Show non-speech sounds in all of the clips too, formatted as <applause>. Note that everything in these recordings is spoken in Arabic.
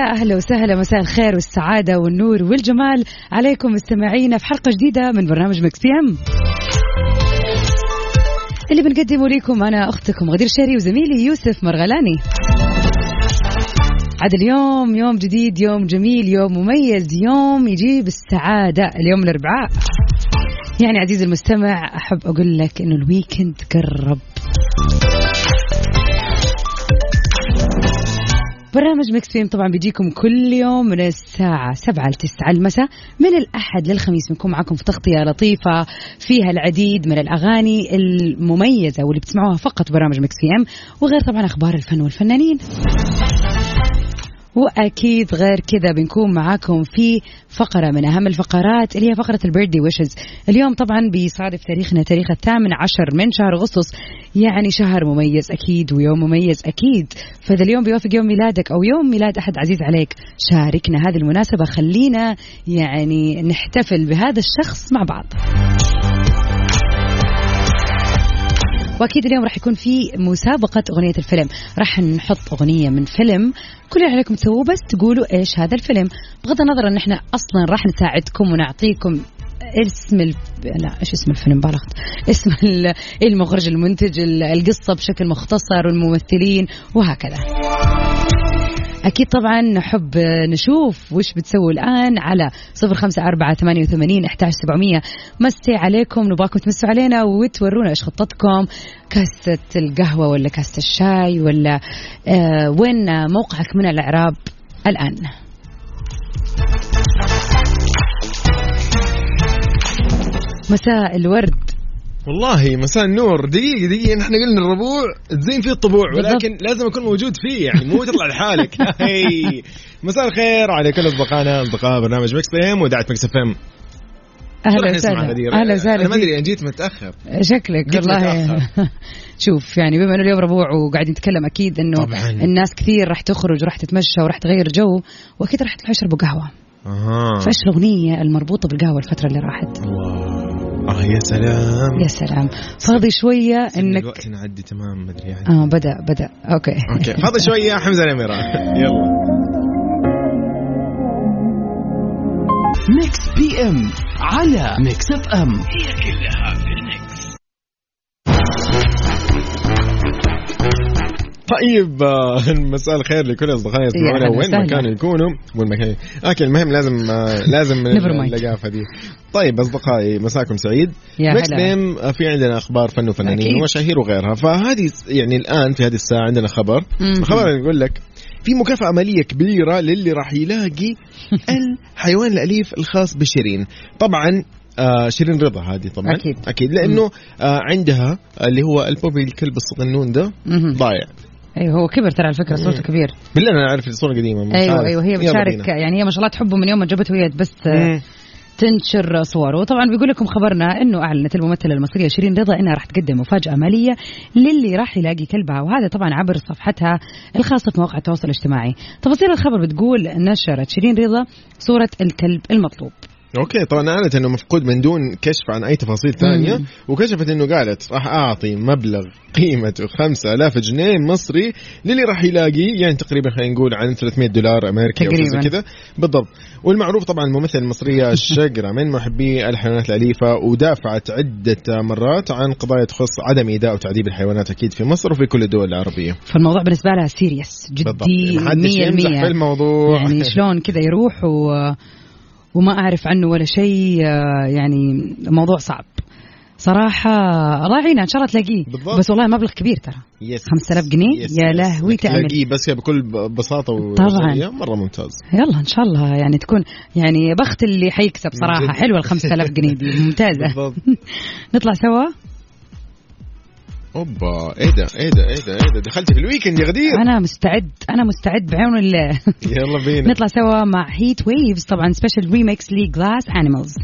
يا أهلا وسهلا مساء الخير والسعادة والنور والجمال عليكم مستمعينا في حلقة جديدة من برنامج Mix PM. اللي بنقدمه لكم أنا أختكم غدير شهري وزميلي يوسف مرغلاني. عاد اليوم يوم جديد يوم جميل يوم مميز يوم يجيب السعادة اليوم الأربعاء. يعني عزيزي المستمع أحب أقول لك إنه ال weekend قرب برنامج Mix PM طبعا بيجيكم كل يوم من الساعة 7 ل 9 المساء من الأحد للخميس بنكون معكم في تغطية لطيفة فيها العديد من الأغاني المميزة واللي بتسمعوها فقط برنامج Mix PM وغير طبعا أخبار الفن والفنانين. وأكيد غير كذا بنكون معاكم في فقرة من أهم الفقرات اللي هي فقرة ال birthday wishes. اليوم طبعا بيصادف تاريخنا تاريخ الثامن عشر من شهر أغسطس يعني شهر مميز أكيد ويوم مميز أكيد. فإذا اليوم بيوافق يوم ميلادك أو يوم ميلاد أحد عزيز عليك شاركنا هذه المناسبة. خلينا يعني نحتفل بهذا الشخص مع بعض. وأكيد اليوم راح يكون في مسابقة أغنية الفيلم. راح نحط أغنية من فيلم كل اللي عليكم تسووه بس تقولوا إيش هذا الفيلم. بغض النظر إن إحنا أصلا راح نساعدكم ونعطيكم اسم الف... لا إيش اسم الفيلم؟ بالغت اسم ال- المخرج المنتج ال- القصة بشكل مختصر والممثلين وهكذا. أكيد طبعا نحب نشوف وش بتسووا الآن على صفر خمسة أربعة ثمانية وثمانين أحتاج سبعمية. مسي عليكم نبغاكم تمسوا علينا وتورونا إيش خطتكم. كاسة القهوة ولا كاسة الشاي ولا آه وين موقعك من الإعراب الآن؟ مساء الورد. والله مساء النور. دقيقة دقيقة نحن قلنا الربوع. تزين فيه الطبوع. ولكن لازم أكون موجود فيه يعني مو تطلع لحالك. <laughs> مساء الخير على كل أصدقائنا أصدقاء برنامج Mix PM وإذاعة Mix FM أهلا وسهلا. أهلا وسهلا. أنا ما فيك. أدري أنا جيت متأخر. شكلك جيت والله. متأخر. <laughs> شوف يعني بما إنه اليوم ربوع وقاعدين نتكلم أكيد إنه طبعاً. الناس كثير راح تخرج وراح تتمشى وراح تغير جو وأكيد راح يطلعوا يشربوا قهوة. أها. فايش الاغنيه المربوطة بالقهوة الفترة اللي راحت. الله آه يا سلام. يا سلام. فاضي شوية انك الوقت نعدي تمام ما أدري يعني. آه بدأ بدأ. okay. okay. فاضل <laughs> شوية حمزة الأميرة. يلا. Mix PM على Mix FM. هي كلها في ال mix. طيب آه، <laughs> مساء الخير لكل أصدقائي يسمعونا وين. ما كانوا يكونوا وين ما كانوا okay المهم لازم آه، لازم. <laughs> اللقافة دي طيب أصدقائي مساكم سعيد هلا. بيم آه، في عندنا أخبار فن وفنانين. ومشاهير وغيرها فهذه يعني الآن في هذه الساعة عندنا خبر اللي يقول لك في مكافأة مالية كبيرة للي راح يلاقي <laughs> الحيوان الأليف الخاص بشيرين طبعا آه شيرين رضا هذه طبعا أكيد. أكيد لأنه آه عندها اللي هو البوبي الكلب الصغنون ده. ضايع أيوه هو كبر ترى على فكره صوته كبير بالله أنا عارف الصورة قديمه مش أيوه عارف. أيوه هي بتشارك. يعني هي ما شاء الله تحبه من يوم ما جابته وهي بس آه، مم. تنشر صوره وطبعا بيقول لكم خبرنا إنه أعلنت الممثلة المصرية شيرين رضا إنها راح تقدم مفاجأة مالية للي راح يلاقي كلبها وهذا طبعا عبر صفحتها الخاصة في مواقع التواصل الاجتماعي تفاصيل الخبر بتقول نشرت شيرين رضا صورة الكلب المطلوب أوكي طبعا أعلنت إنه مفقود من دون كشف عن أي تفاصيل ثانية مم. وكشفت إنه قالت راح أعطي مبلغ قيمته 5000 جنيه مصري للي راح يلاقي يعني تقريبا خلينا نقول عن 300 دولار أمريكي أو زي. كذا. بالضبط. والمعروف طبعا الممثلة المصرية <laughs> الشقرة من محبي الحيوانات الأليفة ودافعت عدة مرات عن قضايا تخص عدم ايذاء وتعذيب الحيوانات أكيد في مصر وفي كل الدول العربية. فالموضوع بالنسبة لها سيريس جدي ما حدش يمزح في 100% الموضوع. يعني <laughs> شلون كذا يروح و... وما أعرف عنه ولا شيء آه، يعني موضوع صعب صراحة راعينا إن شاء الله تلاقيه بالضبط. بس والله مبلغ كبير ترى yes 5000 جنيه؟ yes يا. لهوي تعمل. تلاقيه بس بكل ب- بساطة طبعاً. مرة ممتاز يلا إن شاء الله يعني تكون يعني بخت اللي حيكسب صراحة جد. حلوة ال 5000 جنيه دي <laughs> ممتازة بالضبط <laughs> نطلع سوا أوبا إيه ده إيه ده إيه ده إيه ده دخلتي في ال weekend يا غدير. أنا مستعد أنا مستعد بعون الله. <laughs> يلا بينا. نطلع سوا مع Heat Waves طبعا special remix لي Glass Animals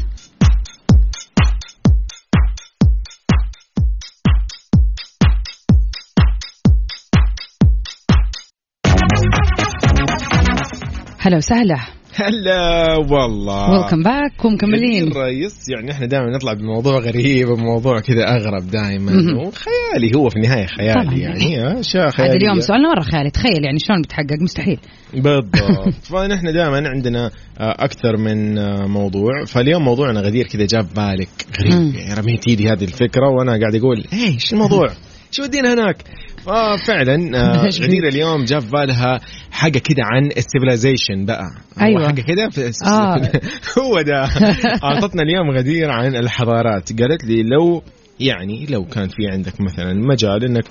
هلا وسهلا. هلا والله. ويلكم باك ومكملين غدير رئيس يعني إحنا دائما نطلع بموضوع غريب وموضوع كذا أغرب دائما. وخيالي هو في النهاية خيالي طبعاً. يعني أشياء عاد خيالية. اليوم سؤالنا مرة خيالي تخيل يعني شلون بتحقق؟ مستحيل. بالضبط. <laughs> فنحن دائما عندنا آه، أكثر من آه، موضوع. فاليوم موضوعنا غدير كذا جاب بالك. غريب. يعني رميت ايدي هذه الفكرة وأنا قاعد أقول إيش الموضوع؟ <laughs> شو ودينا هناك؟ ففعلا آه، <laughs> إيش غدير اليوم جاب بالها حاجة كده عن السيفلايزيشن بقى أيوة. حاجة كده في آه. <laughs> هو ده <laughs> أعطتنا اليوم غدير عن الحضارات قالت لي لو يعني لو كان في عندك مثلا مجال إنك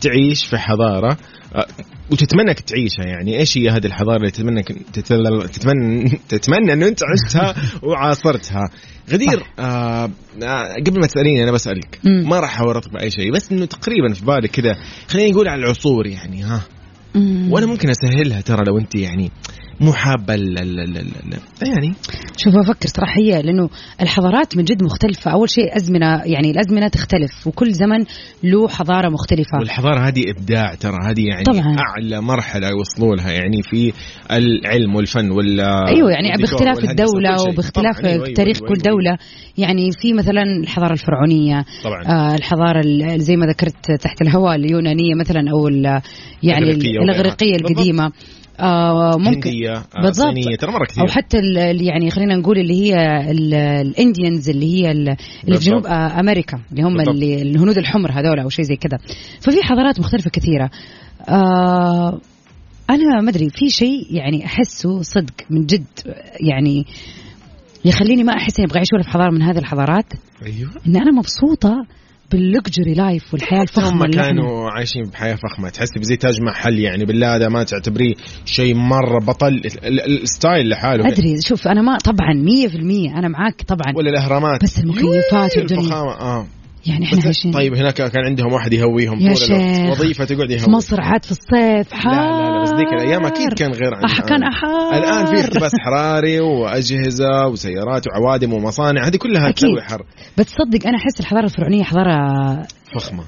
تعيش في حضارة آه، وتتمنى إنك تعيشها يعني إيش هي هذه الحضارة اللي تتمنى تتمنى <laughs> تتمنى, تتمنى انه أنت عشتها <laughs> وعاصرتها. غدير آه قبل ما تسأليني أنا بسألك. مم. ما راح اورطك بأي شيء بس إنه تقريبا في بالك كذا خلينا نقول على العصور يعني ها. وأنا ممكن أسهلها ترى لو أنت يعني مو حابه يعني شوف أفكر صراحة هي لأنه الحضارات من جد مختلفة أول شيء ازمنه يعني الأزمنة تختلف وكل زمن له حضارة مختلفة والحضارة هذه إبداع ترى هذه يعني طبعاً. أعلى مرحلة يوصلوا لها يعني في العلم والفن وال أيوه يعني باختلاف الدولة. وباختلاف طبعاً، أيوة، أيوة، تاريخ أيوة، كل أيوة. دولة يعني في مثلا الحضارة الفرعونية طبعا آه الحضارة ال- زي ما ذكرت تحت الهواء اليونانية مثلا أو يعني. الإغريقية بالضبط. آه ممكن هنديه آه، بالضبط. صينيه ترى مرة كثير أو حتى يعني خلينا نقول اللي هي ال- الانديانز اللي هي ال- اللي في. جنوب آه، أمريكا اللي هم بالضبط. اللي الهنود الحمر هذول أو شيء زي كذا ففي حضارات مختلفة كثيرة آه أنا ما أدري في شيء يعني أحسه صدق من جد يعني يخليني ما أحس إني أبغى أعيش ولا في حضارة من هذه الحضارات أيوه إن أنا مبسوطة بال luxury life والحياة الفخمه هم كانوا عايشين بحياة فخمة. تحسي بزي تاج محل يعني بالله هذا ما تعتبريه شيء مرة بطل. ال- ال- الستايل لحاله. أدري شوف أنا ما طبعا 100% أنا معاك طبعا. ولا الأهرامات. بس المكيفات والدنيا. الفخامة آه. يعني إحنا عايشين. طيب هناك كان عندهم واحد يهويهم. يا طول الوقت. وظيفة تقعد في يهوي مصر عاد في الصيف لا حار لا لا بس ذيك الأيام أكيد كان غير عن أح كان. أحار. الآن في احتباس حراري وأجهزة وسيارات وعوادم ومصانع. هذه كلها أكيد. تسوي حر. بس تصدق أنا أحس الحضارة الفرعونية حضارة فخمة.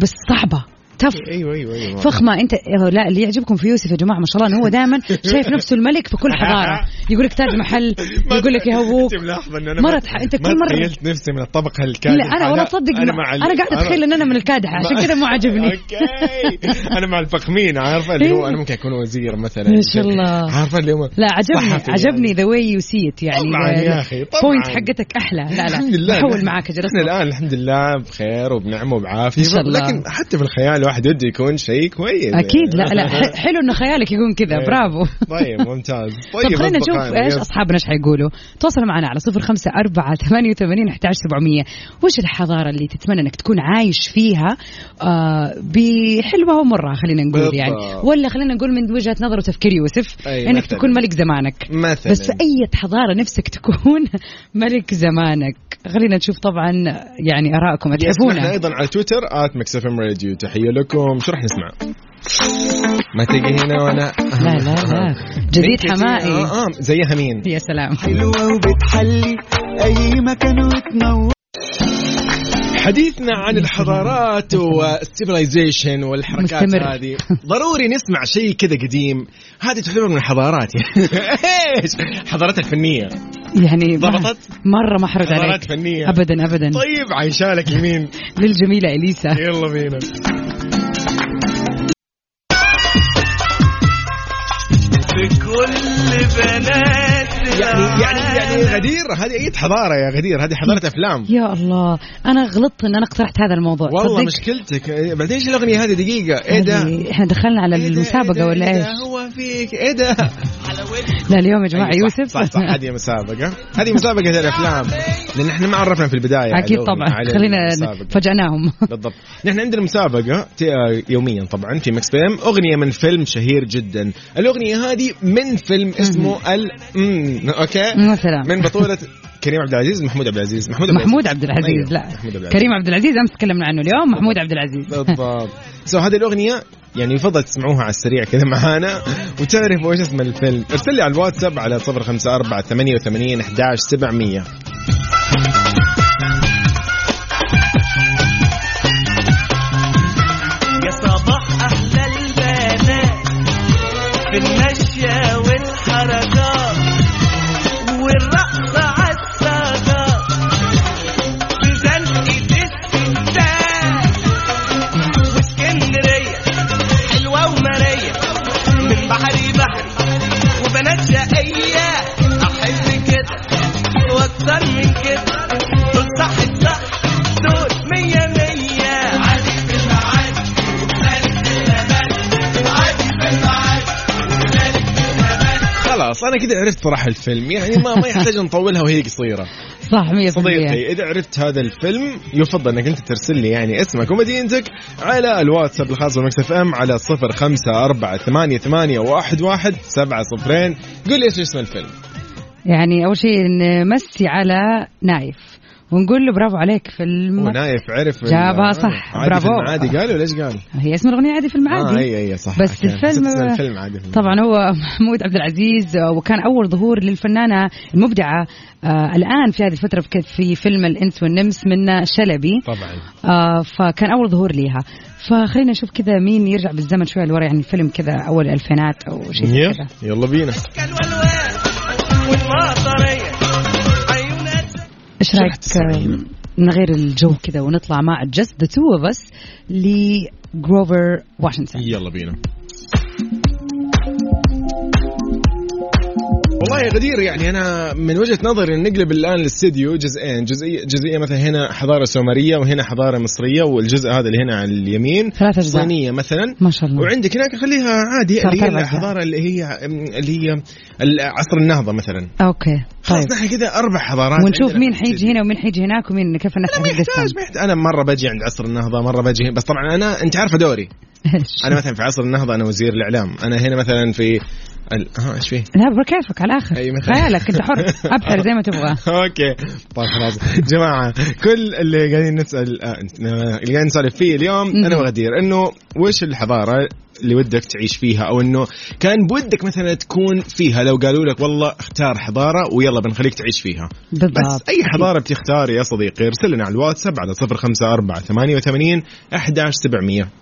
بس صعبة. تف. أيوه أيوه أيوه فخمة انت لا اللي يعجبكم في يوسف يا جماعة ما شاء الله انه هو دائما <laughs> شايف نفسه الملك في كل حضارة. يقول لك تاج محل <laughs> يقول لك يهووك. انت أنا مرة ما- تح- ما كل مرة- تخيلت نفسي من الطبقة الكادحه لا أنا والله تصدق أنا مع أنا قاعدة أتخيل إن أنا من الكادحه عشان كذا مو عاجبني. okay. أنا مع الفخمين عارفة اللي هو أنا ممكن أكون وزير مثلا. ما شاء الله. عارفة اللي هم لا عجبني صحفي عجبني يعني. the way you see it يعني. طبعاً يا أخي، طبعاً. point حقتك أحلى. لا لا معك أجل إحنا الآن الحمد لله بخير وبنعمة وبعافية. لكن حتى في الخيال الواحد يده يكون شيء كويس. أكيد. لا لا <laughs> حلو إنه خيالك يكون كذا. إيه. برافو. طيب ممتاز. <laughs> طيب طيب خلينا نشوف إيش. أصحابنا إيش حيقولوا. تواصلوا معنا على صفر خمسة أربعة ثمانية وثمانين أحد سبعمية. وش الحضارة اللي تتمنى إنك تكون عايش فيها؟ آه بحلوة ومرة خلينا نقول بالضبط. يعني. ولا خلينا نقول من وجهة نظر وتفكير يوسف أي إنك مثلاً. تكون ملك زمانك. مثلا. بس أي حضارة نفسك تكون <laughs> ملك زمانك؟ خلينا نشوف طبعا يعني يسمحنا تحبونا أيضا على تويتر at Mix FM Radio. تحية لكم. شو راح نسمع؟ ما تجي هنا وأنا لا لا لا. جديد حماقي. آه آه. زيها مين؟ يا سلام. حلوة وبتحلي. أي مكان وتنور. حديثنا عن الحضارات والسيفلايزيشن والحركات مستمر. هذه. ضروري نسمع شيء كذا قديم. هذه تعتبر من الحضارات. يعني <laughs> إيش؟ حضارات الفنية. يعني ضبطت؟ مرة ما حرد عليك. فنية. ابدا ابدا. طيب عايشالك يمين. <laughs> للجميلة إليسا. يلا بينا. بكل بنات يعني يعني يعني غدير هذه أي حضارة يا غدير؟ هذه حضارة أفلام. يا الله. أنا غلطت إن أنا اقترحت هذا الموضوع. والله تصدق؟ مشكلتك. بعدين إيش الأغنية هذه دقيقة؟ إيه ده؟ إحنا دخلنا على إيه ده؟ المسابقة إيه؟ ولا إيه إيش؟ ده؟ هو فيك. إيه ده؟ لا اليوم يا جماعة أيوة يوسف صح صح هذه مسابقة. هذه مسابقة الأفلام. لأن إحنا ما عرفنا في البداية أكيد طبعا. خلينا. فاجأناهم <laughs> بالضبط. نحن عندنا آه، يوميا طبعا في Mix PM أغنية من فيلم شهير جدا. الأغنية هذه من فيلم اسمه ال مم. okay؟ مثلا من بطولة <laughs> كريم عبد العزيز محمود عبد العزيز. محمود محمود عبد العزيز أيوه، لا. محمود عبد العزيز. كريم عبد العزيز أمس تكلمنا عنه اليوم محمود عبد العزيز. بالضبط. <laughs> so هذه الأغنية يعني يفضل تسمعوها على السريع كذا معانا. وتعرفوا إيش اسم الفيلم؟ ارسل لي على الواتساب على 054 88 11 700 يا صباح أحلى البنات في المشية والحركات والرقص عالسجات في زنقة الستات واسكندرية حلوة ومرية من بحري بحري وبنات شقية أحب كده وأكتر أنا كذا عرفت صراحة الفيلم. يعني ما ما يحتاج نطولها وهي قصيرة. صح 100% صديقي إذا عرفت هذا الفيلم يفضل إنك أنت ترسل لي يعني اسمك ومدينتك على الواتساب الخاص ب Mix FM على صفر خمسة أربعة ثمانية ثمانية واحد واحد سبعة صفرين. قول لي إيش اسم الفيلم. يعني أول شيء نمسي على نايف. ونقول له برافو عليك في الم... ونايف عرف جابها صح، عادي برافو. في المعادي. قال ولا إيش قال؟ هي اسم الأغنية عادي في المعادي. آه اي اي صح. بس. الفيلم- الفيلم عادي في. طبعا هو محمود عبد العزيز آه، وكان أول ظهور للفنانة المبدعة آه الآن في هذه الفترة في- في فيلم الإنس والنمس منة شلبي. طبعا. آه فكان أول ظهور ليها. فخلينا نشوف كذا مين يرجع بالزمن شوية لورا يعني فيلم كذا أول الالفينات أو شيء كذا. يلا بينا. إيش رأيك؟ آه، نغير الجو كذا ونطلع مع Just the Two of Us ل Grover Washington يلا بينا. والله يا غدير يعني أنا من وجهة نظري نقلب الآن الاستديو جزئين. جزئيه جزئية مثلا هنا حضارة سومرية وهنا حضارة مصرية والجزء هذا اللي هنا على اليمين. ثلاث أجزاء. صينية مثلا. ما شاء الله. وعندك هناك خليها عادي اللي هي. الحضارة اللي هي اللي هي عصر النهضة مثلا. أوكي خلاص طيب نحن كذا أربع حضارات ونشوف مين. حيجي هنا ومين حيجي هناك ومين كيف الناس حتقسم أنا مرة بجي عند عصر النهضة مرة بجي هنا. بس طبعا أنا أنت عارفة دوري. <laughs> أنا مثلا في عصر النهضة أنا وزير الإعلام. أنا هنا مثلا في ال... ها إيش فيه؟ لا بكيفك على الآخر. أي. خيالك أنت حر. <laughs> أبحر زي ما تبغى. أوكي. طيب خلاص. جماعة كل اللي قاعدين نسأل آه، اللي قاعدين نسولف فيه اليوم أنا وغدير إنه وش الحضارة اللي ودك تعيش فيها؟ أو إنه كان بودك مثلا تكون فيها؟ لو قالوا لك والله اختار حضارة ويلا بنخليك تعيش فيها. بالضبط. بس أي حضارة بتختار يا صديقي؟ ارسل لنا على الواتساب على 054 88 11700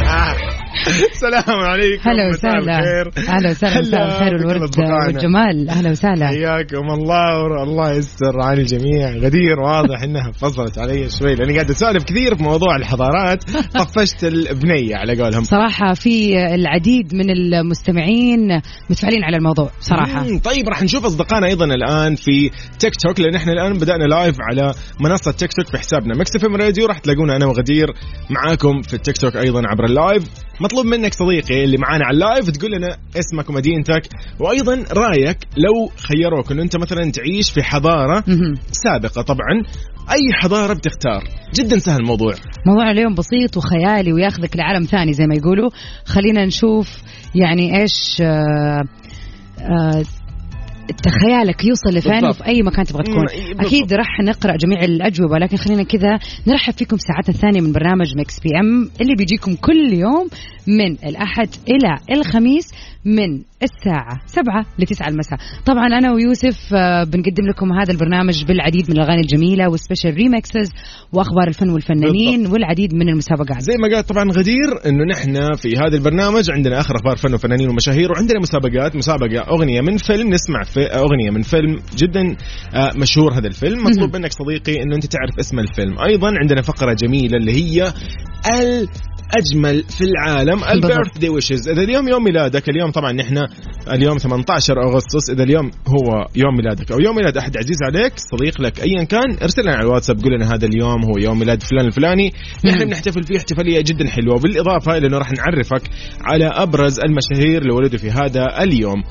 <laughs> السلام عليكم. هلا وسهلا. أهلا وسهلا مساء هلا الخير والورد. والجمال. أهلا وسهلا. حياكم الله الله يستر. على الجميع غدير واضح إنها فصلت علي شوي لأني قاعد أسولف كثير في موضوع الحضارات. <laughs> طفشت البنية على قولهم. صراحة في العديد من المستمعين متفاعلين على الموضوع صراحة. مم، طيب راح نشوف أصدقائنا أيضا الآن في تيك توك لأن إحنا الآن بدأنا live على منصة تيك توك في حسابنا. Mix FM Radio راح تلاقونا أنا وغدير معاكم في التيك توك أيضا عبر ال live مطلوب منك صديقي اللي معانا على ال live تقول لنا اسمك ومدينتك وأيضا رأيك لو خيروك إنه أنت مثلا تعيش في حضارة. سابقة. طبعا أي حضارة بتختار؟ جدا سهل الموضوع. موضوعنا اليوم بسيط وخيالي وياخذك لعالم ثاني زي ما يقولوا. خلينا نشوف يعني إيش آه آه خيالك يوصل لفين. وفي أي مكان تبغى تكون بالضبط. أكيد راح نقرأ جميع الأجوبة لكن خلينا كذا نرحب فيكم في ساعتنا الثانية من برنامج Mix PM اللي بيجيكم كل يوم من الأحد إلى الخميس من الساعة 7 ل 9 المساء. طبعا أنا ويوسف آه، بنقدم لكم هذا البرنامج بالعديد من الأغاني الجميلة وال special remixes وأخبار الفن والفنانين والعديد من المسابقات. زي ما قال طبعا غدير إنه نحن في هذا البرنامج عندنا آخر أخبار فن وفنانين ومشاهير وعندنا مسابقات مسابقة أغنية من فيلم نسمع في أغنية من فيلم جدا آه، مشهور هذا الفيلم. مطلوب منك صديقي إنه أنت تعرف اسم الفيلم. أيضا عندنا فقرة جميلة اللي هي ال أجمل في العالم. البيرث داي ويشز إذا اليوم يوم ميلادك اليوم طبعا نحن اليوم 18 أغسطس إذا اليوم هو يوم ميلادك أو يوم ميلاد أحد عزيز عليك صديق لك ايا كان ارسل لنا على الواتساب قول لنا هذا اليوم هو يوم ميلاد فلان الفلاني. نحن بنحتفل فيه احتفالية جدا حلوة بالاضافه إلى إنه راح نعرفك على أبرز المشاهير اللي ولدوا في هذا اليوم.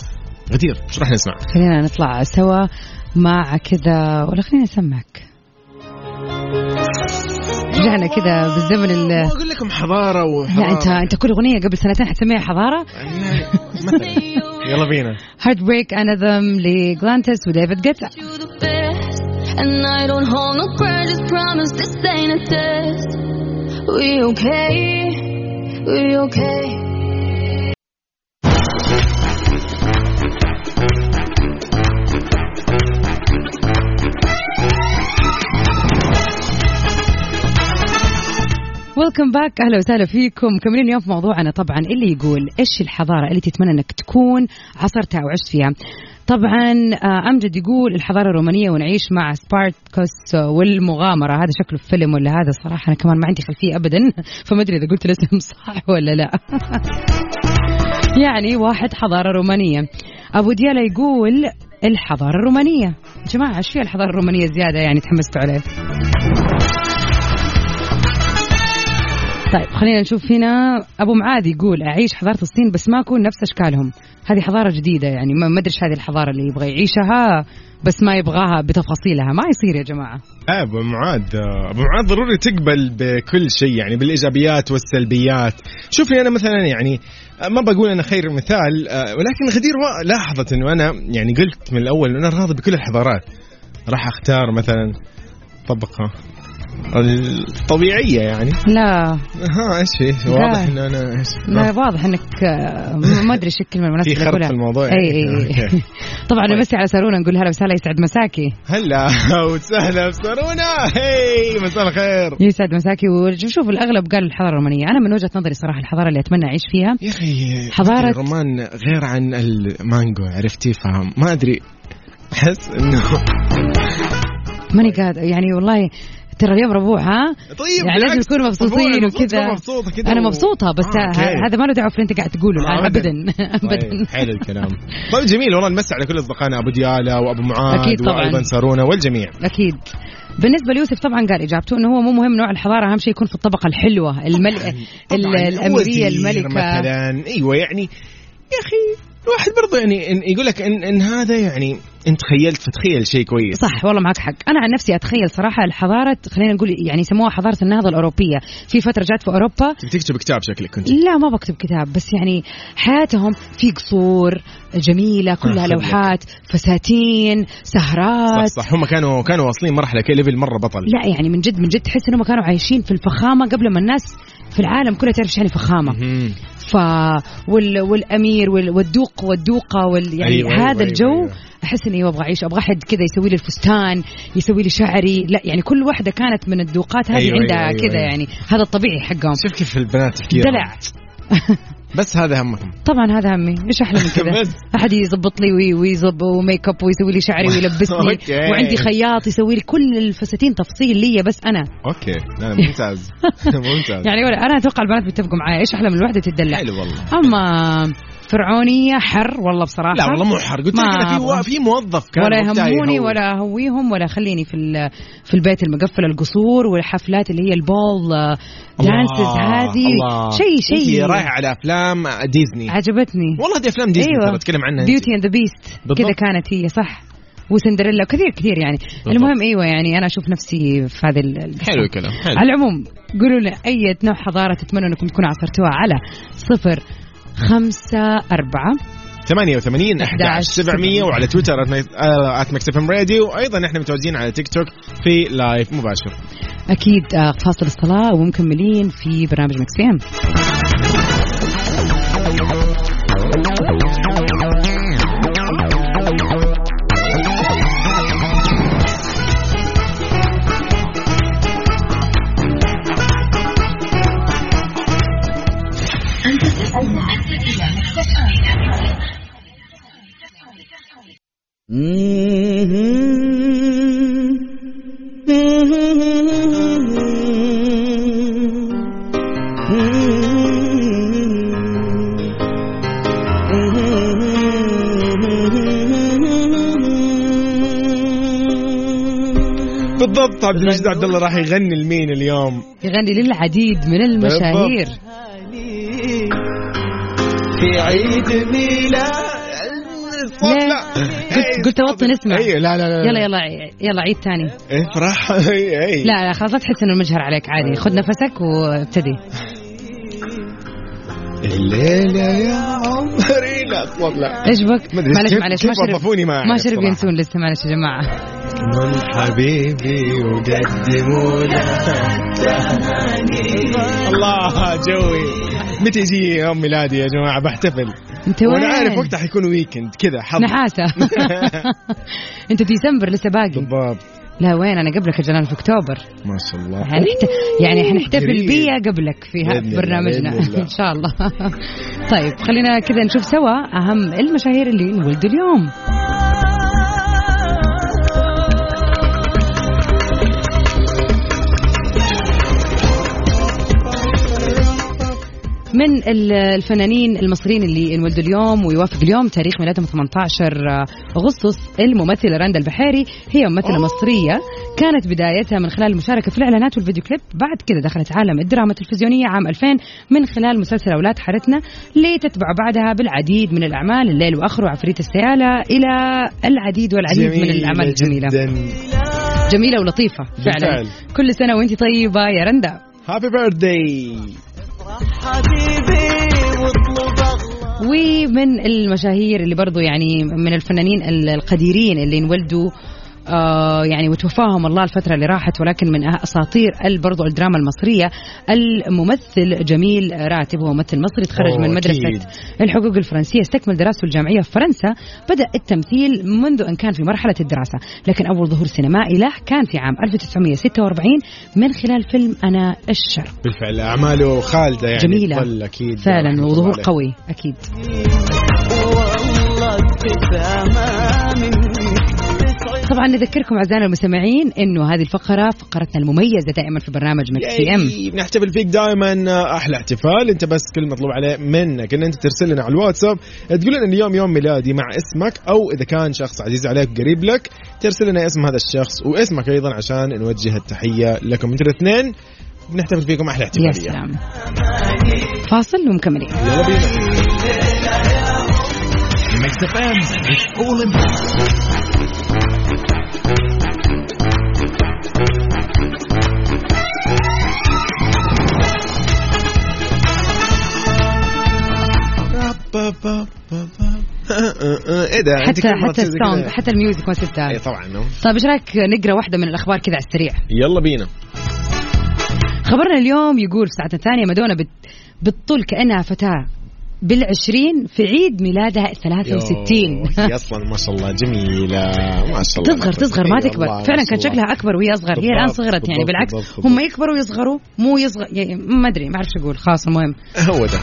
غدير إيش راح نسمع؟ خلينا نطلع سوا مع كذا ولا خلينا نسمعك رجعنا كذا بالزمن ال أقول لكم حضارة وحضارة لا انت أنت كل أغنية قبل سنتين حتسميها حضارة يلا بينا Heartbreak Anthem ل Galantis و David Guetta you the best. And I don't hold no grudges, promise this ain't a test. We okay, we okay. ويلكم باك أهلا وسهلا فيكم. مكملين اليوم في موضوعنا طبعا اللي يقول إيش الحضارة اللي تتمنى إنك تكون عصرتها وعشت فيها؟ طبعا آه، أمجد يقول الحضارة الرومانية ونعيش مع سبارتكوس والمغامرة. هذا شكله فيلم ولا هذا؟ صراحة أنا كمان ما عندي خلفية ابدا. <laughs> فما أدري إذا قلت الاسم <laughs> صح ولا لا. <laughs> يعني واحد حضارة رومانية. أبو ديالا يقول الحضارة الرومانية. يا جماعة إيش فيها الحضارة الرومانية زيادة يعني تحمستوا عليه؟ طيب خلينا نشوف هنا. أبو معاذ يقول أعيش حضارة الصين بس ما أكون نفس أشكالهم. هذه حضارة جديدة يعني ما أدري هذه الحضارة اللي يبغى يعيشها بس ما يبغاها بتفاصيلها. ما يصير يا جماعة. أبو معاذ أبو معاذ ضروري تقبل بكل شيء يعني بالإيجابيات والسلبيات. شوفي أنا مثلا يعني ما بقول أنا خير مثال آه، ولكن غدير لاحظت إنه أنا يعني قلت من الأول أنا راضي بكل الحضارات. راح أختار مثلا طبقة. الطبيعيه يعني. لا. ها إيش هي؟ واضح انه أنا إيش؟ لا. واضح إنك آه، ما- أدري إيش الكلمة المناسبة في أقولها. في الموضوع إي يعني. إي. اي. <laughs> طبعا طيب. نمسي على سارونا نقول هلا وسهلا يسعد مساكي. هلا <laughs> وسهلا بسرونا هي مساء الخير. يسعد مساكي. وشوف الأغلب قال الحضارة الرومانية. أنا من وجهة نظري صراحة الحضارة اللي أتمنى أعيش فيها يا أخي حضارة- الرمان غير عن المانجو عرفتي؟ فاهم ما أدري أحس إنه ماني قادر يعني والله ترى اليوم ربوع ها؟ طيب يعني لازم. نكون مبسوطين وكذا. تكون مبسوطة كذا أنا مبسوطة بس آه، هذا ما له دعوة في اللي أنت قاعد تقوله الان <laughs> ابدا طيب، ابدا. حلو الكلام. <laughs> طيب جميل والله نمسي على كل أصدقائنا أبو ديالا وأبو معاذ أكيد طبعاً. وأيضا سارونا والجميع. أكيد. بالنسبة ليوسف طبعا قال إجابته إنه هو مو مهم نوع الحضارة أهم شيء يكون في الطبقة الحلوة المل... ال- طبعاً. الاميريه وزير الملكة. مثلا. أيوه يعني يا أخي الواحد برضه يعني يقول لك ان, إن هذا يعني انت تخيلت فتخيل شيء كويس. صح والله معك حق. أنا عن نفسي أتخيل صراحة الحضارة خلينا نقول يعني يسموها حضارة النهضة الأوروبية. في فترة جات في أوروبا. تكتب كتاب شكلك كنت لا ما بكتب كتاب بس يعني حياتهم في قصور جميلة كلها. لوحات فساتين سهرات. صح صح. هم كانوا كانوا واصلين مرحلة ك level مرة بطل. لا يعني من جد من جد تحس إنهم كانوا عايشين في الفخامة قبل ما الناس في العالم كلها تعرف إيش يعني فخامة. ف وال... والأمير وال... والدوق والدوقة وال... يعني أيوة، أيوة أيوة، هذا الجو أيوة، أيوة أيوة. أحس إني أبغى أعيش أبغى أحد كذا يسوي لي الفستان يسوي لي شعري لا يعني كل واحدة كانت من الدوقات هذه أيوة، عندها أيوة، كذا أيوة. يعني. هذا الطبيعي حقهم. شوف كيف البنات تفكيرهم دلع. <laughs> بس هذا همهم. طبعا هذا همي. إيش أحلى من <laughs> كذا. أحد يظبط لي وي- ويظب وميك أب ويسوي لي شعري ويلبسني. <laughs> وعندي خياط يسوي لي كل الفساتين تفصيل لي بس أنا. أوكي. لا ممتاز. ممتاز. يعني ولا أنا أتوقع البنات بيتفقوا معي إيش أحلى من الوحده تدلع؟ حلو والله. أما فرعونية حر والله بصراحة لا والله مو حر قلت لك في. في موظف كان ولا يهموني. ولا أهويهم ولا خليني في ال- في البيت المقفل القصور والحفلات اللي هي البول آه، dances الله، هذه. شيء شيء رايحة على أفلام ديزني عجبتني والله دي أفلام ديزني أيوة. أتكلم عنها. Beauty and the Beast بالضبط. كذا كانت هي صح وسندريلا وكثير كثير يعني المهم أيوه يعني أنا أشوف نفسي في ال- حلو الكلام حلو على العموم قولوا لنا أي نوع حضارة تتمنوا أنكم تكونوا عصرتوها على صفر خمسة أربعة. 88 11 11 700 وعلى تويتر at Mix FM Radio. وأيضا إحنا متواجدين على تيك توك في live مباشر. أكيد آه، فاصل الصلاة ومكملين في برنامج Mix PM بالضبط عبد المجيد عبد الله راح يغني لمين اليوم؟ يغني للعديد من المشاهير. في عيد ميلاد لا قلت اوطي نسمع. أيوه لا لا لا. يلا يلا يلا عيد ثاني. افرح اي اي لا لا خلاص لا تحس إنه المجهر عليك عادي. خذ نفسك وابتدي. الليلة يا عمري. لا لا إيش بك؟ معلش معلش ما شرب ما شرب. ينسون لسه معلش يا جماعة. من حبيبي وقدموا الله جوي. متى يجي يوم ميلادي يا جماعة؟ بحتفل انت وين؟ وأنا عارف وقتها حيكون ويكند كذا حظ. نحاسه <laughs> انت ديسمبر لسه باقي. بالضبط. لا وين؟ أنا قبلك يا جلال في أكتوبر. ما شاء الله. حنحت... يعني حنحتفل قريب. بيا قبلك في برنامجنا. <laughs> إن شاء الله. <laughs> طيب خلينا كذا نشوف سوا أهم المشاهير اللي انولدوا اليوم. من ال- الفنانين المصريين اللي انولدوا اليوم ويوافق اليوم تاريخ ميلادهم 18 أغسطس الممثلة رندا البحيري هي ممثله مصرية. كانت بدايتها من خلال المشاركة في الإعلانات والفيديو كليب. بعد كذا دخلت عالم الدراما التلفزيونية عام 2000 من خلال مسلسل أولاد حارتنا لتتبع بعدها بالعديد من الأعمال الليل واخره وعفريت السيالة إلى العديد والعديد من الأعمال الجميلة. جدا جميلة ولطيفة فعلا. بالفعل. كل سنة وانت طيبة يا رندا. هابي بيرثداي اغلى ومن المشاهير اللي برضو يعني من الفنانين القديرين اللي انولدوا يعني وتوفاهم الله الفترة اللي راحت ولكن من أساطير ال- برضو الدراما المصرية الممثل جميل راتب هو ممثل مصري تخرج من مدرسة أكيد. الحقوق الفرنسية استكمل دراسته الجامعية في فرنسا بدأ التمثيل منذ أن كان في مرحلة الدراسة لكن أول ظهور سينمائي له كان في عام 1946 من خلال فيلم أنا الشر بالفعل أعماله خالدة يعني جميلة. أكيد فعلا وظهور. قوي أكيد والله طبعا نذكركم أعزائنا المستمعين إنه هذه الفقرة فقرتنا المميزة دائما في برنامج Mix PM بنحتفل فيك دائما أحلى احتفال. أنت بس كل مطلوب عليه منك إن أنت ترسل لنا على الواتساب تقول لنا اليوم يوم ميلادي مع اسمك أو إذا كان شخص عزيز عليك قريب لك ترسل لنا اسم هذا الشخص واسمك أيضا عشان نوجه التحية لكم. أنتوا الاثنين بنحتفل فيكم أحلى يا احتفالية. سلام. فاصل ومكملين. يلا بينا. <laughs> إيه ده حتى حتى ال sound كذا. حتى ال music ما سبتها إيه طبعا طيب إيش رأيك نقرأ واحدة من الأخبار كذا على السريع؟ يلا بينا. خبرنا اليوم يقول في ساعتنا الثانية مادونا بت... بتطل كأنها فتاة. بالعشرين في عيد ميلادها 63 يوه، أصلا ما شاء الله جميلة. ما شاء الله تصغر تصغر ما تكبر. الله، فعلا كان. شكلها أكبر وهي أصغر. هي الآن صغرت يعني بالعكس. هم. يكبروا ويصغروا مو يصغر يعني ما أدري ما أعرف شو أقول. خلاص المهم. هو ده.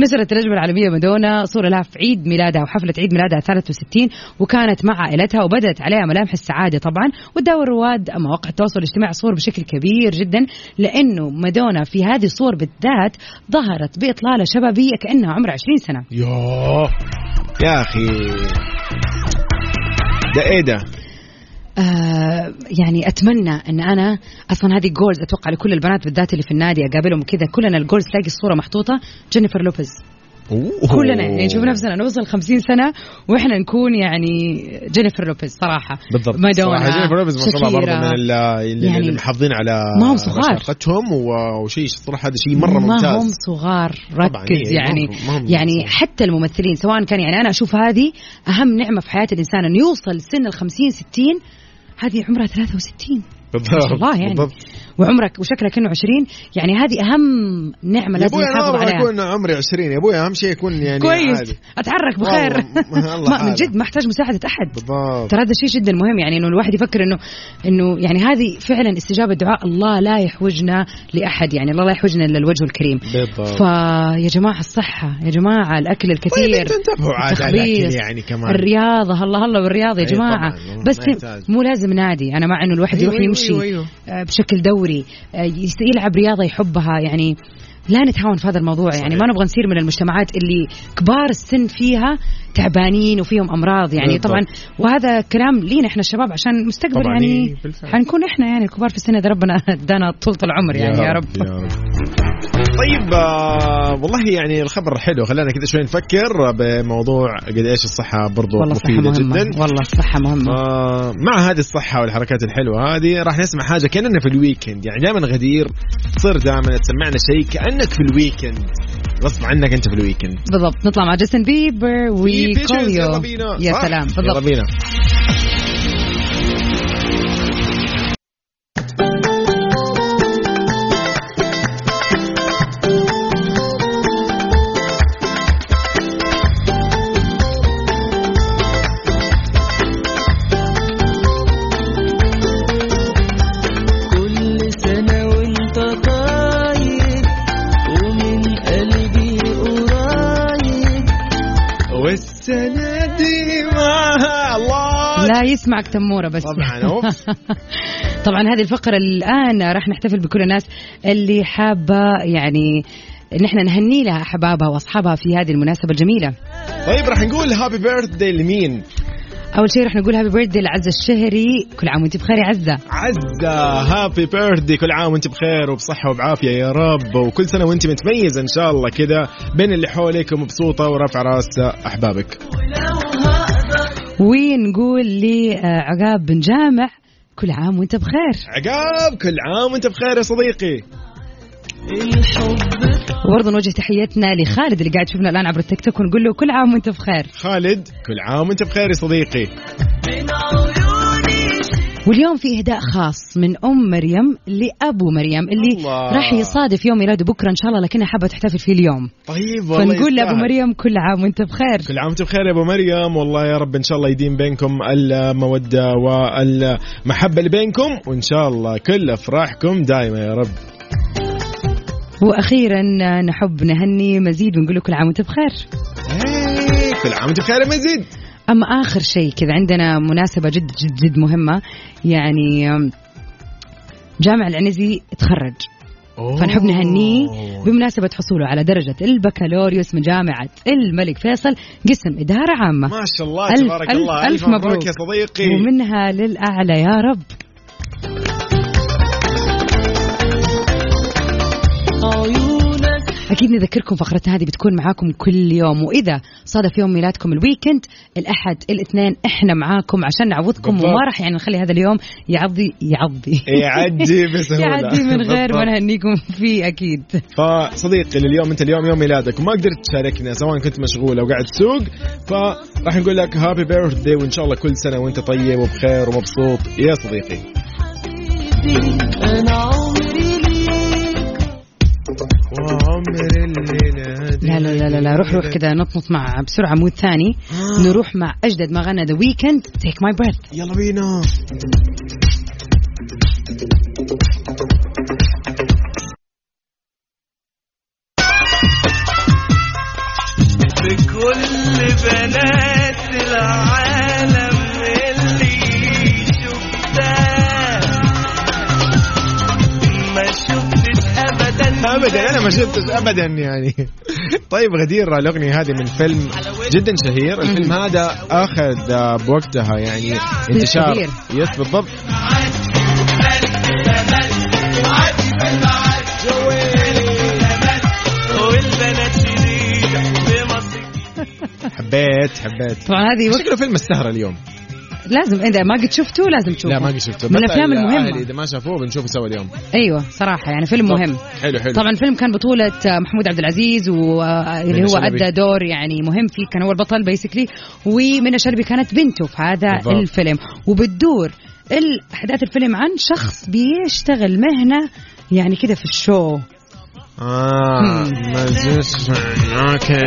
نشرت النجمة العالمية مادونا صورة لها في عيد ميلادها وحفلة عيد ميلادها 63 وكانت مع عائلتها وبدت عليها ملامح السعادة طبعا وتداول رواد مواقع التواصل الاجتماعي صور بشكل كبير جدا لأنه مادونا في هذه الصور بالذات ظهرت بإطلالة شبابية كأنها عمرها 20 سنة. يوه يا أخي. ده إيه ده؟ آه يعني أتمنى إن أنا أصلا هذه goals أتوقع لكل البنات بالذات اللي في النادي أقابلهم كذا كلنا ال goals تلاقي الصورة محطوطة. جينيفر لوبيز أوه. كلنا يعني نشوف نفسنا نوصل 50 سنة وإحنا نكون يعني جينيفر لوبيز صراحة بالضبط مادونا صراحة جينيفر لوبيز ما شاء الله برضه. من ال- اللي, يعني اللي محافظين على ما هم صغار. رشاقتهم وشيء صراحة هذا شيء مرة ما هم ممتاز صغار ركز إيه، يعني ما هم- ما هم يعني صغار. حتى الممثلين سواء كان يعني أنا أشوف هذه أهم نعمة في حياة الإنسان إنه يوصل سن ال 50 60 هذه عمرها 63 بالضبط الله يعني بالضبط. وعمرك وشكلك انه 20 يعني هذه أهم نعمة لازم نحافظ عليها. أكون عمري 20 يا أبوي أهم شيء يكون يعني كويس. عادي. اتحرك بخير. والله، الله <laughs> ما من. جد ما أحتاج مساعدة أحد. بالضبط. ترى هذا شيء جدا مهم يعني إنه الواحد يفكر انه إنه يعني هذه فعلا استجابة دعاء الله لا يحوجنا لأحد يعني الله لا يحوجنا إلا الوجه الكريم. بالضبط. فيا جماعة الصحة يا جماعة الأكل طيب الكثير أنتوا انتبهوا عاد يعني كمان. الرياضة الله الله بالرياضة يا جماعة. بس. مو لازم نادي أنا مع إنه الواحد أيوة، يروح أيوة، يمشي أيوة. آه، بشكل دوري. آه، يس- يلعب رياضة يحبها يعني لا نتهاون في هذا الموضوع يعني ما نبغى نصير من المجتمعات اللي كبار السن فيها تعبانين وفيهم أمراض يعني بالضبط. طبعا وهذا كلام لينا إحنا الشباب عشان المستقبل يعني إيه، بالفعل. حنكون إحنا يعني الكبار في السن إذا ربنا ادانا طولة العمر يعني يا رب, يا رب طيب آه والله يعني الخبر حلو. خلانا كذا شوي نفكر بموضوع قد إيش الصحة برضو والله مفيدة مهمة. جدا. والله الصحة مهمة. آه مع هذه الصحة والحركات الحلوة هذه راح نسمع حاجة كأننا في ال weekend يعني دائما غدير تصير دائما تسمعنا شيء كأنك في ال weekend غصب عنك أنت في الويكند بالضبط. نطلع مع جاستن بيبر يلا بينا. يا؟ سلام. يلا بالضبط. بينا. والسنة دي معها. الله. لا يسمعك تمورة بس. طبعا <laughs> طبعا هذه الفقرة الآن راح نحتفل بكل الناس اللي حابة يعني نحن نهني لها أحبابها وأصحابها في هذه المناسبة الجميلة. طيب راح نقول happy birthday لمين؟ أول شيء راح نقول happy birthday لعزة الشهري. كل عام وأنت بخير يا عزة. عزة happy birthday كل عام وأنت بخير وبصحة وبعافية يا رب. وكل سنة وأنت متميزة إن شاء الله كذا بين اللي حولك ومبسوطة ورافعة راس أحبابك. ونقول لعقاب بن جامع كل عام وأنت بخير. عقاب كل عام وأنت بخير يا صديقي. وبرضه نوجه تحيتنا لخالد اللي قاعد يشوفنا الآن عبر التيك توك ونقول له كل عام وأنت بخير. خالد كل عام وأنت بخير يا صديقي. واليوم في إهداء خاص من أم مريم لأبو مريم اللي الله. راح يصادف يوم ميلاده بكرة إن شاء الله لكنها حابة تحتفل فيه اليوم. طيب والله فنقول يستاهل. مريم كل عام وأنت بخير. كل عام وأنت بخير يا أبو مريم. والله يا رب إن شاء الله يديم بينكم المودة والمحبة اللي بينكم وإن شاء الله كل أفراحكم دائما يا رب. وأخيرا نحب نهني مزيد ونقول له كل عام وأنت بخير. إيه، كل عام وأنت بخير مزيد. أما آخر شيء كذا عندنا مناسبة جد جد جد مهمة يعني جامع العنزي تخرج. فنحب نهنيه بمناسبة حصوله على درجة البكالوريوس من جامعة الملك فيصل قسم إدارة عامة. ما شاء الله ألف- تبارك ألف- الله ألف مبروك. يا صديقي. ومنها للأعلى يا رب. عيونك. أكيد نذكركم فقرتنا هذه بتكون معاكم كل يوم وإذا صادف يوم ميلادكم الويكند الأحد الاثنين إحنا معاكم عشان نعوضكم بالضبط. وما راح يعني نخلي هذا اليوم يعضي يعضي. يعدي بسهولة. يعدي من غير ما. نهنيكم فيه أكيد. فصديقي لليوم أنت اليوم يوم ميلادك وما قدرت تشاركنا سواء كنت مشغول أو قاعد تسوق فراح نقول لك happy birthday وإن شاء الله كل سنة وأنت طيب وبخير ومبسوط. يا صديقي. وعمر الليلة لا لا لا لا, لا روح روح كذا نطنط مع بسرعة mood ثاني. نروح مع أجدد ما غنى The Weeknd Take My Breath يلا بينا. بكل بنات العالم. ابدا أنا ما شفتش ابدا يعني. طيب غدير الاغنيه هذه من فيلم جدا شهير. الفيلم هذا أخذ بوقتها يعني انتشار. يس بالضبط. حبيت حبيت. طبعا هذه شكله فيلم السهرة اليوم. لازم إذا ما قد شفته لازم تشوفه. لا ما قد شفته. من الأهل المهمة. إذا ما شافوه بنشوفه سوا اليوم. أيوة صراحة يعني فيلم مهم. حلو حلو. طبعا الفيلم كان بطولة محمود عبد العزيز واللي منى هو. أدى دور يعني مهم فيه كان هو البطل بيسكلي ومنى شلبي كانت بنته في هذا بالضبط. الفيلم. وبتدور الأحداث الفيلم عن شخص بيشتغل مهنة يعني كده في الشو. آه okay.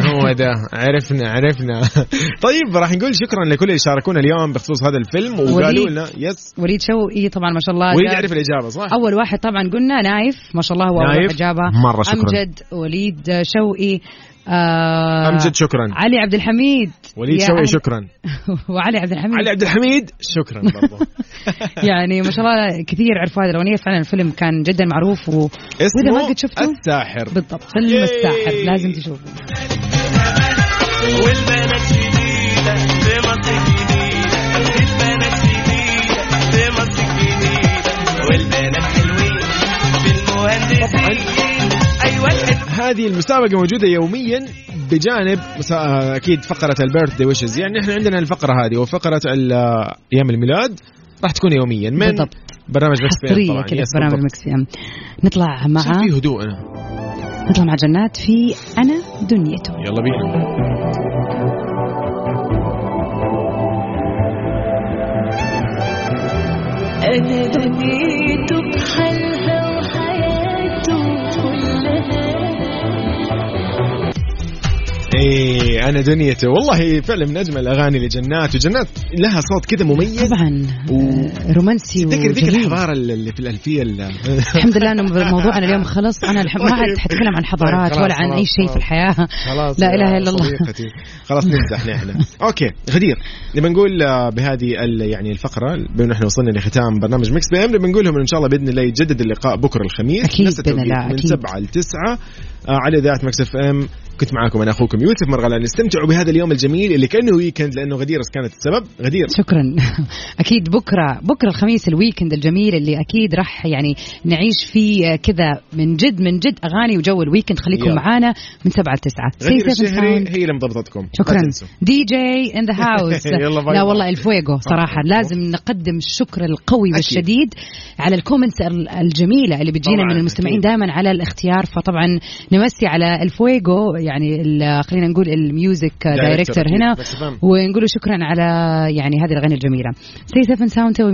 هو ده. عرفنا عرفنا. <laughs> طيب راح نقول شكرا لكل اللي شاركونا اليوم بخصوص هذا الفيلم وقالوا. لنا yes وليد شوقي طبعا ما شاء الله. وليد يعرف الإجابة صح؟ أول واحد طبعا قلنا نايف. ما شاء الله هو اول جابها مرة شكراً. أمجد وليد شوقي. آه امجد شكرا. علي عبد الحميد. وليد شوقي علي- شكرا. <laughs> وعلي عبد الحميد. علي عبد الحميد شكرا برضو. <laughs> يعني ما شاء الله كثير عرفوا هذه الأغنية. فعلا الفيلم كان جدا معروف و... وإذا ما قد شفته الساحر. بالضبط فيلم. الساحر. لازم تشوفه. والبنات هذه المسابقة موجودة يوميا بجانب مسا... أكيد فقرة البيرث داي ويشز. يعني إحنا عندنا الفقرة هذه وفقرة ال- أيام الميلاد راح تكون يوميا. من بالضبط. برنامج Mix حصرية كذا في برنامج. Mix نطلع مع في هدوء. أنا نطلع مع جنات في أنا دنيته يلا بينا. أنا دنيته بحالها إيه أنا دنيته والله فعلا من أجمل الأغاني لجنات وجنات لها صوت كذا مميز. طبعا و- رومانسي تذكر ذيك. الحضارة اللي في الألفية ال- الحمد لله إنه موضوعنا اليوم خلص. أنا الح... ما عاد حتكلم عن حضارات طيب، ولا عن أي شيء في. الحياة. خلاص لا إله إلا الله. خلاص نمزح نحن okay غدير. نبي نقول آه، بهذه يعني الفقرة بما إحنا وصلنا لختام برنامج Mix PM نبي نقول لهم إن شاء الله بإذن الله يتجدد اللقاء بكرة الخميس. نفس الله، من أكيد. 7 ل 9 على إذاعة Mix FM كنت معاكم أنا أخوكم يوسف مرغلان. استمتعوا بهذا اليوم الجميل اللي كأنه weekend لأنه غدير. كانت السبب؟ غدير. شكرا. <laughs> أكيد بكرة بكرة الخميس ال weekend الجميل اللي أكيد راح يعني نعيش فيه كذا من جد من جد أغاني وجو ال weekend خليكم. معانا من 7 ل 9 غدير الشهري. هي اللي مضبطتكم. شكرا. DJ in the house لا. والله الفويجو صراحة. لازم نقدم الشكر القوي والشديد على ال comments ال- الجميلة اللي بتجينا من المستمعين. دائما على الاختيار. فطبعا نمسي على الفويجو يعني خلينا نقول ال music director. هنا. ونقول شكرا على يعني هذه الأغاني الجميلة. Stay safe and sound till we